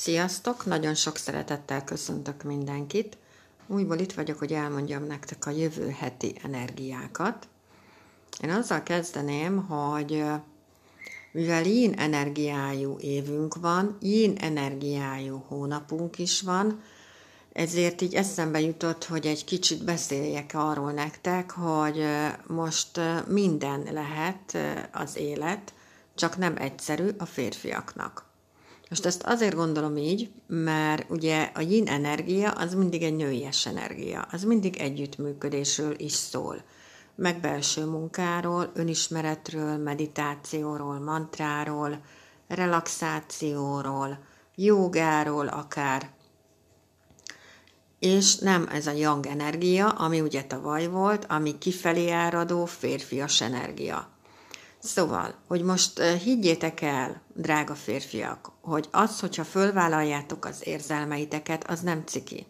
Sziasztok! Nagyon sok szeretettel köszöntök mindenkit. Újból itt vagyok, hogy elmondjam nektek a jövő heti energiákat. Én azzal kezdeném, hogy mivel én energiájú évünk van, én energiájú hónapunk is van, ezért így eszembe jutott, hogy egy kicsit beszéljek arról nektek, hogy most minden lehet az élet, csak nem egyszerű a férfiaknak. Most ezt azért gondolom így, mert ugye a yin energia az mindig egy nőies energia, az mindig együttműködésről is szól. Meg belső munkáról, önismeretről, meditációról, mantráról, relaxációról, jogáról akár. És nem ez a yang energia, ami ugye tavaly volt, ami kifelé áradó férfias energia. Szóval, hogy most higgyétek el, drága férfiak, hogy az, hogyha fölvállaljátok az érzelmeiteket, az nem ciki.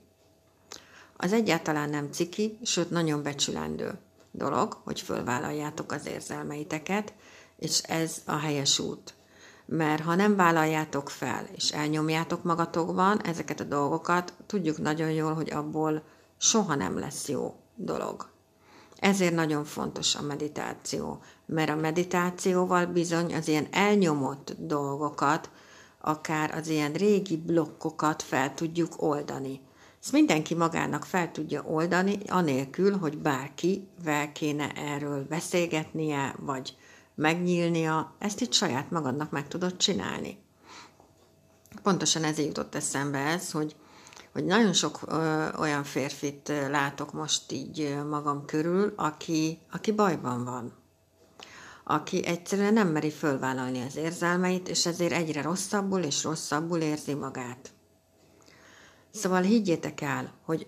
Az egyáltalán nem ciki, sőt nagyon becsülendő dolog, hogy fölvállaljátok az érzelmeiteket, és ez a helyes út. Mert ha nem vállaljátok fel, és elnyomjátok magatokban ezeket a dolgokat, tudjuk nagyon jól, hogy abból soha nem lesz jó dolog. Ezért nagyon fontos a meditáció, mert a meditációval bizony az ilyen elnyomott dolgokat, akár az ilyen régi blokkokat fel tudjuk oldani. Ezt mindenki magának fel tudja oldani, anélkül, hogy bárkivel kéne erről beszélgetnie, vagy megnyílnia, ezt itt saját magadnak meg tudod csinálni. Pontosan ezért jutott eszembe ez, hogy hogy nagyon sok ö, olyan férfit látok most így magam körül, aki, aki bajban van. Aki egyszerűen nem meri fölvállalni az érzelmeit, és ezért egyre rosszabbul és rosszabbul érzi magát. Szóval higgyétek el, hogy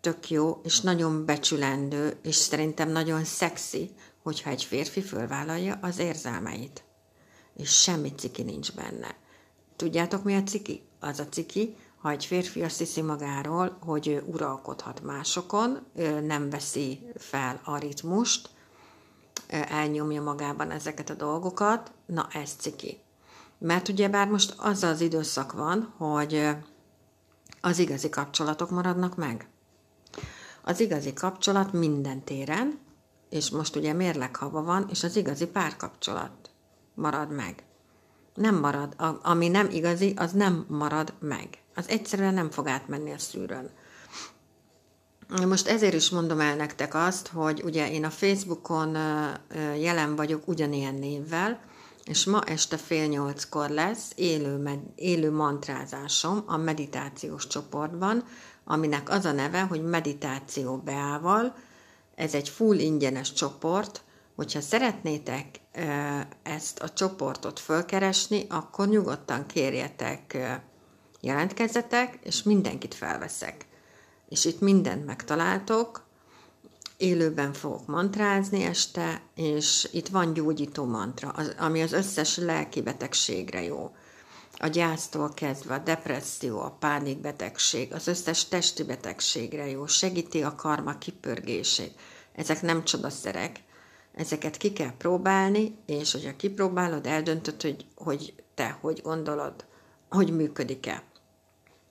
tök jó, és nagyon becsülendő, és szerintem nagyon szexi, hogyha egy férfi fölvállalja az érzelmeit. És semmi ciki nincs benne. Tudjátok, mi a ciki? Az a ciki, ha egy férfi azt hiszi magáról, hogy ő uralkodhat másokon, nem veszi fel a ritmust, elnyomja magában ezeket a dolgokat, na ez ciki. Mert ugye bár most az az időszak van, hogy az igazi kapcsolatok maradnak meg. Az igazi kapcsolat minden téren, és most ugye mérleghava van, és az igazi párkapcsolat marad meg. Nem marad. Ami nem igazi, az nem marad meg az egyszerűen nem fog átmenni a szűrőn. Most ezért is mondom el nektek azt, hogy ugye én a Facebookon jelen vagyok ugyanilyen névvel, és ma este fél nyolckor lesz élő, med, élő mantrázásom a meditációs csoportban, aminek az a neve, hogy meditáció beával. Ez egy full ingyenes csoport, hogyha szeretnétek ezt a csoportot fölkeresni, akkor nyugodtan kérjetek jelentkezzetek, és mindenkit felveszek. És itt mindent megtaláltok, élőben fogok mantrázni este, és itt van gyógyító mantra, az, ami az összes lelki betegségre jó. A gyásztól kezdve a depresszió, a pánikbetegség, az összes testi betegségre jó, segíti a karma kipörgését. Ezek nem csodaszerek, ezeket ki kell próbálni, és hogyha kipróbálod, eldöntöd, hogy, hogy te hogy gondolod, hogy működik-e.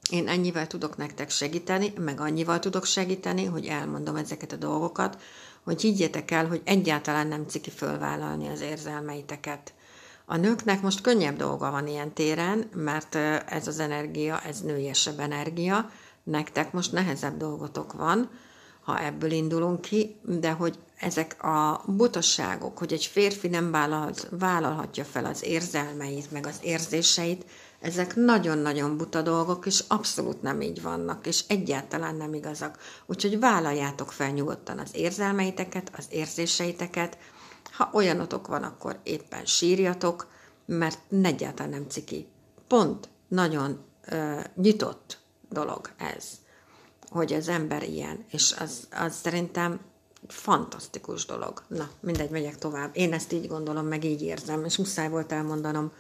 Én ennyivel tudok nektek segíteni, meg annyival tudok segíteni, hogy elmondom ezeket a dolgokat, hogy higgyétek el, hogy egyáltalán nem ciki fölvállalni az érzelmeiteket. A nőknek most könnyebb dolga van ilyen téren, mert ez az energia, ez nőiesebb energia, nektek most nehezebb dolgotok van, ha ebből indulunk ki, de hogy ezek a butaságok, hogy egy férfi nem vállalhatja fel az érzelmeit, meg az érzéseit, ezek nagyon-nagyon buta dolgok, és abszolút nem így vannak, és egyáltalán nem igazak. Úgyhogy vállaljátok fel nyugodtan az érzelmeiteket, az érzéseiteket. Ha olyanotok van, akkor éppen sírjatok, mert egyáltalán nem ciki. Pont nagyon ö, nyitott dolog ez, hogy az ember ilyen, és az, az szerintem fantasztikus dolog. Na, mindegy, megyek tovább. Én ezt így gondolom, meg így érzem, és muszáj volt elmondanom.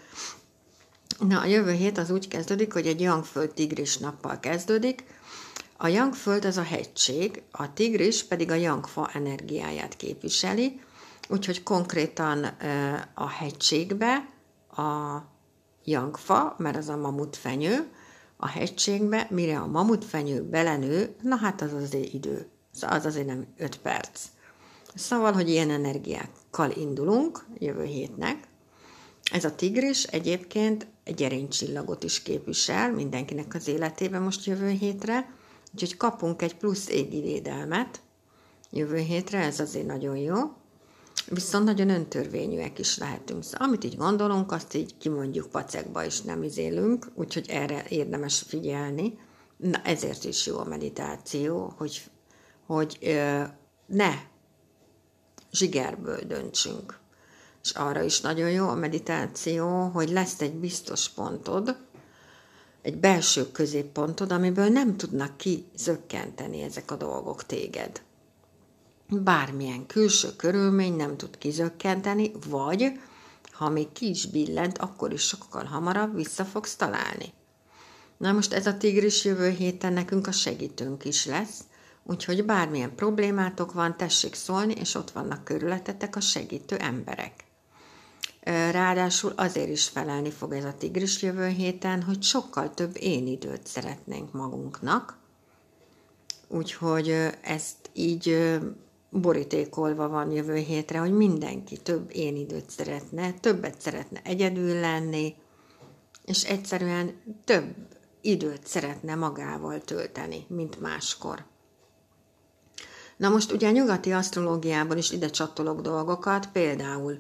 Na, a jövő hét az úgy kezdődik, hogy egy Yangföld tigris nappal kezdődik. A Yangföld az a hegység, a tigris pedig a Yangfa energiáját képviseli, úgyhogy konkrétan a hegységbe, a jangfa, mert az a mamutfenyő, a hegységbe, mire a mamutfenyő belenő, na hát az azért idő. Szóval az azért nem 5 perc. Szóval, hogy ilyen energiákkal indulunk jövő hétnek. Ez a tigris egyébként egy erénycsillagot is képvisel mindenkinek az életében most jövő hétre, úgyhogy kapunk egy plusz égi védelmet jövő hétre, ez azért nagyon jó. Viszont nagyon öntörvényűek is lehetünk. Szóval, amit így gondolunk, azt így kimondjuk pacekba, és nem izélünk, úgyhogy erre érdemes figyelni. Na, ezért is jó a meditáció, hogy, hogy ö, ne zsigerből döntsünk. És arra is nagyon jó a meditáció, hogy lesz egy biztos pontod, egy belső középpontod, amiből nem tudnak kizökkenteni ezek a dolgok téged. Bármilyen külső körülmény nem tud kizökkenteni, vagy ha még ki is billent, akkor is sokkal hamarabb vissza fogsz találni. Na most ez a tigris jövő héten nekünk a segítőnk is lesz, Úgyhogy bármilyen problémátok van, tessék szólni, és ott vannak körületetek a segítő emberek. Ráadásul azért is felelni fog ez a tigris jövő héten, hogy sokkal több én időt szeretnénk magunknak. Úgyhogy ezt így borítékolva van jövő hétre, hogy mindenki több én időt szeretne, többet szeretne egyedül lenni, és egyszerűen több időt szeretne magával tölteni, mint máskor. Na most ugye a nyugati asztrológiában is ide csatolok dolgokat, például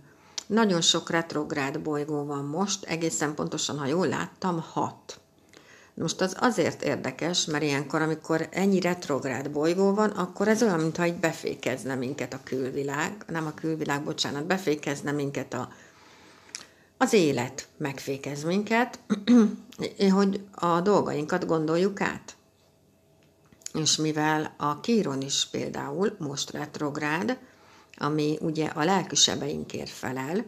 nagyon sok retrográd bolygó van most, egészen pontosan, ha jól láttam, hat. Most az azért érdekes, mert ilyenkor, amikor ennyi retrográd bolygó van, akkor ez olyan, mintha itt befékezne minket a külvilág, nem a külvilág, bocsánat, befékezne minket a, az élet megfékez minket, hogy a dolgainkat gondoljuk át és mivel a Kíron is például most retrográd, ami ugye a lelki sebeinkért felel,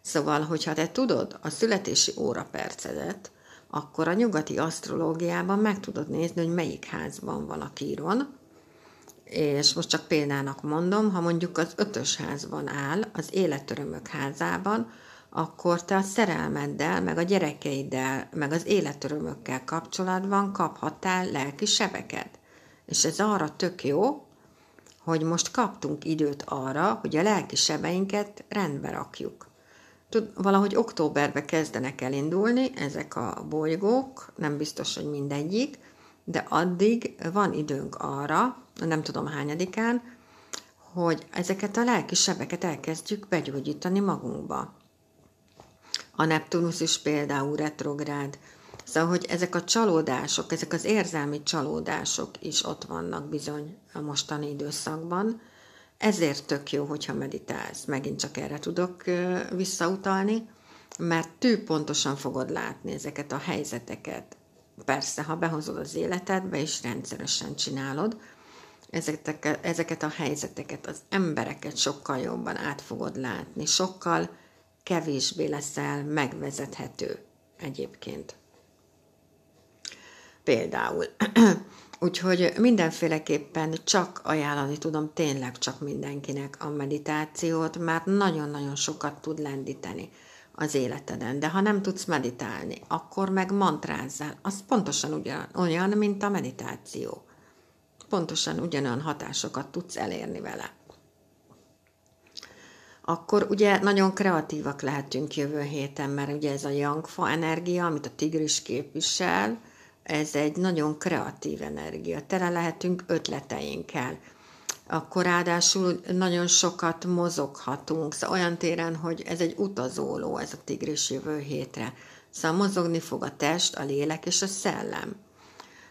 szóval, hogyha te tudod a születési óra percedet, akkor a nyugati asztrológiában meg tudod nézni, hogy melyik házban van a Kíron, és most csak példának mondom, ha mondjuk az ötös házban áll, az életörömök házában, akkor te a szerelmeddel, meg a gyerekeiddel, meg az életörömökkel kapcsolatban kaphattál lelki sebeket. És ez arra tök jó, hogy most kaptunk időt arra, hogy a lelki sebeinket rendbe rakjuk. Tud, valahogy októberbe kezdenek elindulni ezek a bolygók, nem biztos, hogy mindegyik, de addig van időnk arra, nem tudom hányadikán, hogy ezeket a lelki sebeket elkezdjük begyógyítani magunkba. A Neptunus is például retrográd, Szóval, hogy ezek a csalódások, ezek az érzelmi csalódások is ott vannak bizony a mostani időszakban. Ezért tök jó, hogyha meditálsz. Megint csak erre tudok visszautalni, mert tű pontosan fogod látni ezeket a helyzeteket. Persze, ha behozod az életedbe, és rendszeresen csinálod, ezeket, a helyzeteket, az embereket sokkal jobban át fogod látni, sokkal kevésbé leszel megvezethető egyébként. Például. Úgyhogy mindenféleképpen csak ajánlani tudom tényleg csak mindenkinek a meditációt, mert nagyon-nagyon sokat tud lendíteni az életeden. De ha nem tudsz meditálni, akkor meg mantrázzál. Az pontosan ugyan, olyan, mint a meditáció. Pontosan ugyanolyan hatásokat tudsz elérni vele. Akkor ugye nagyon kreatívak lehetünk jövő héten, mert ugye ez a yangfa energia, amit a tigris képvisel, ez egy nagyon kreatív energia, tele lehetünk ötleteinkkel. Akkor ráadásul nagyon sokat mozoghatunk, szóval olyan téren, hogy ez egy utazóló, ez a tigris jövő hétre. Szóval mozogni fog a test, a lélek és a szellem.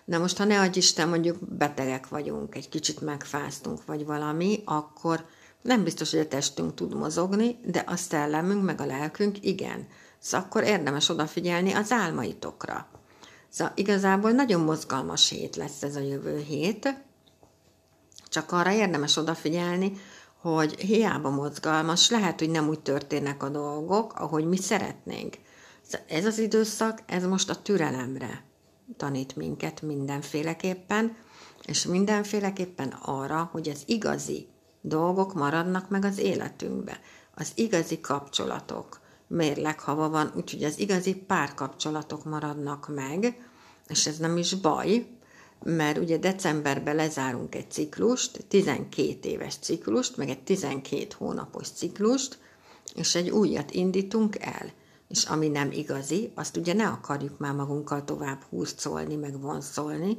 Na most, ha ne adj Isten, mondjuk betegek vagyunk, egy kicsit megfáztunk, vagy valami, akkor nem biztos, hogy a testünk tud mozogni, de a szellemünk, meg a lelkünk igen. Szóval akkor érdemes odafigyelni az álmaitokra. Szóval igazából nagyon mozgalmas hét lesz ez a jövő hét, csak arra érdemes odafigyelni, hogy hiába mozgalmas, lehet, hogy nem úgy történnek a dolgok, ahogy mi szeretnénk. Szóval ez az időszak, ez most a türelemre tanít minket mindenféleképpen, és mindenféleképpen arra, hogy az igazi dolgok maradnak meg az életünkbe. Az igazi kapcsolatok, mérleg hava van, úgyhogy az igazi párkapcsolatok maradnak meg, és ez nem is baj, mert ugye decemberben lezárunk egy ciklust, 12 éves ciklust, meg egy 12 hónapos ciklust, és egy újat indítunk el. És ami nem igazi, azt ugye ne akarjuk már magunkkal tovább húzcolni, meg vonszolni,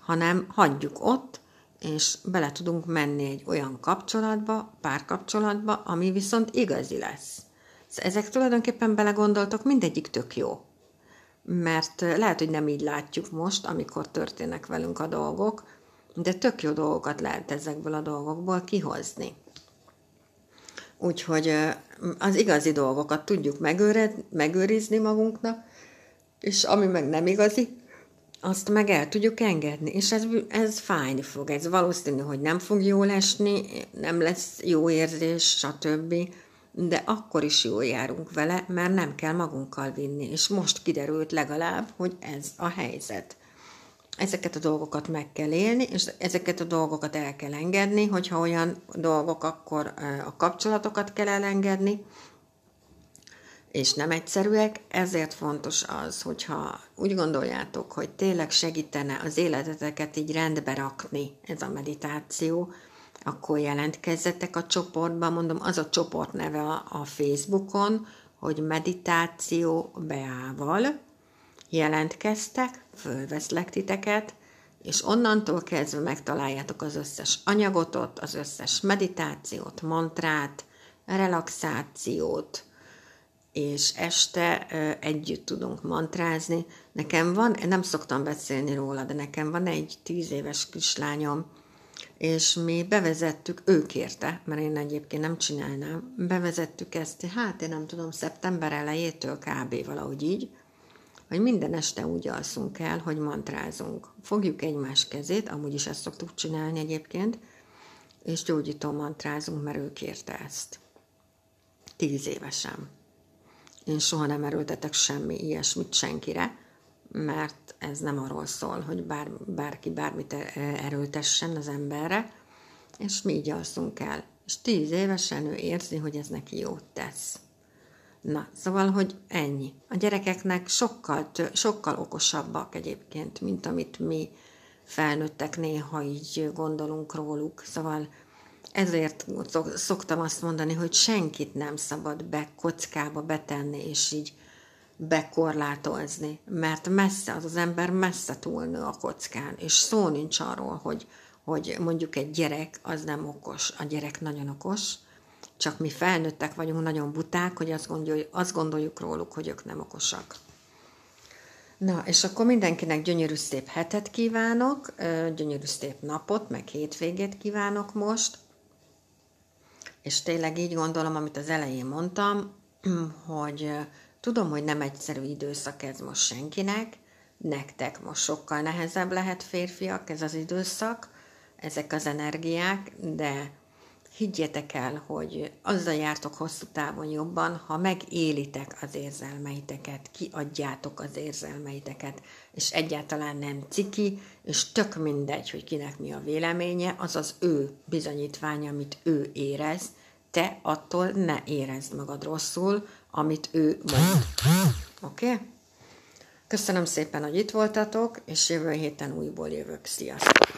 hanem hagyjuk ott, és bele tudunk menni egy olyan kapcsolatba, párkapcsolatba, ami viszont igazi lesz. Ezek tulajdonképpen belegondoltok, mindegyik tök jó. Mert lehet, hogy nem így látjuk most, amikor történnek velünk a dolgok, de tök jó dolgokat lehet ezekből a dolgokból kihozni. Úgyhogy az igazi dolgokat tudjuk megőred, megőrizni magunknak, és ami meg nem igazi, azt meg el tudjuk engedni, és ez, ez fájni fog, ez valószínű, hogy nem fog jól esni, nem lesz jó érzés, stb de akkor is jól járunk vele, mert nem kell magunkkal vinni, és most kiderült legalább, hogy ez a helyzet. Ezeket a dolgokat meg kell élni, és ezeket a dolgokat el kell engedni, hogyha olyan dolgok, akkor a kapcsolatokat kell elengedni, és nem egyszerűek, ezért fontos az, hogyha úgy gondoljátok, hogy tényleg segítene az életeteket így rendbe rakni ez a meditáció, akkor jelentkezzetek a csoportba, mondom, az a csoport neve a, Facebookon, hogy meditáció beával jelentkeztek, fölveszlek titeket, és onnantól kezdve megtaláljátok az összes anyagot ott, az összes meditációt, mantrát, relaxációt, és este együtt tudunk mantrázni. Nekem van, nem szoktam beszélni róla, de nekem van egy tíz éves kislányom, és mi bevezettük, ő kérte, mert én egyébként nem csinálnám, bevezettük ezt, hát én nem tudom, szeptember elejétől kb. valahogy így, hogy minden este úgy alszunk el, hogy mantrázunk. Fogjuk egymás kezét, amúgy is ezt szoktuk csinálni egyébként, és gyógyító mantrázunk, mert ő kérte ezt. Tíz évesen. Én soha nem erőltetek semmi ilyesmit senkire, mert ez nem arról szól, hogy bár, bárki bármit e, erőltessen az emberre, és mi így alszunk el. És tíz évesen ő érzi, hogy ez neki jót tesz. Na, szóval, hogy ennyi. A gyerekeknek sokkal, sokkal okosabbak egyébként, mint amit mi felnőttek néha így gondolunk róluk. Szóval ezért szoktam azt mondani, hogy senkit nem szabad be kockába betenni, és így bekorlátozni, mert messze, az az ember messze túlnő a kockán, és szó nincs arról, hogy, hogy mondjuk egy gyerek az nem okos, a gyerek nagyon okos, csak mi felnőttek vagyunk nagyon buták, hogy azt gondoljuk, azt gondoljuk róluk, hogy ők nem okosak. Na, és akkor mindenkinek gyönyörű szép hetet kívánok, gyönyörű szép napot, meg hétvégét kívánok most, és tényleg így gondolom, amit az elején mondtam, hogy Tudom, hogy nem egyszerű időszak ez most senkinek, nektek most sokkal nehezebb lehet férfiak ez az időszak, ezek az energiák, de higgyétek el, hogy azzal jártok hosszú távon jobban, ha megélitek az érzelmeiteket, kiadjátok az érzelmeiteket, és egyáltalán nem ciki, és tök mindegy, hogy kinek mi a véleménye, az az ő bizonyítványa, amit ő érez, te attól ne érezd magad rosszul, amit ő mond. Oké? Okay? Köszönöm szépen, hogy itt voltatok, és jövő héten újból jövök. Sziasztok!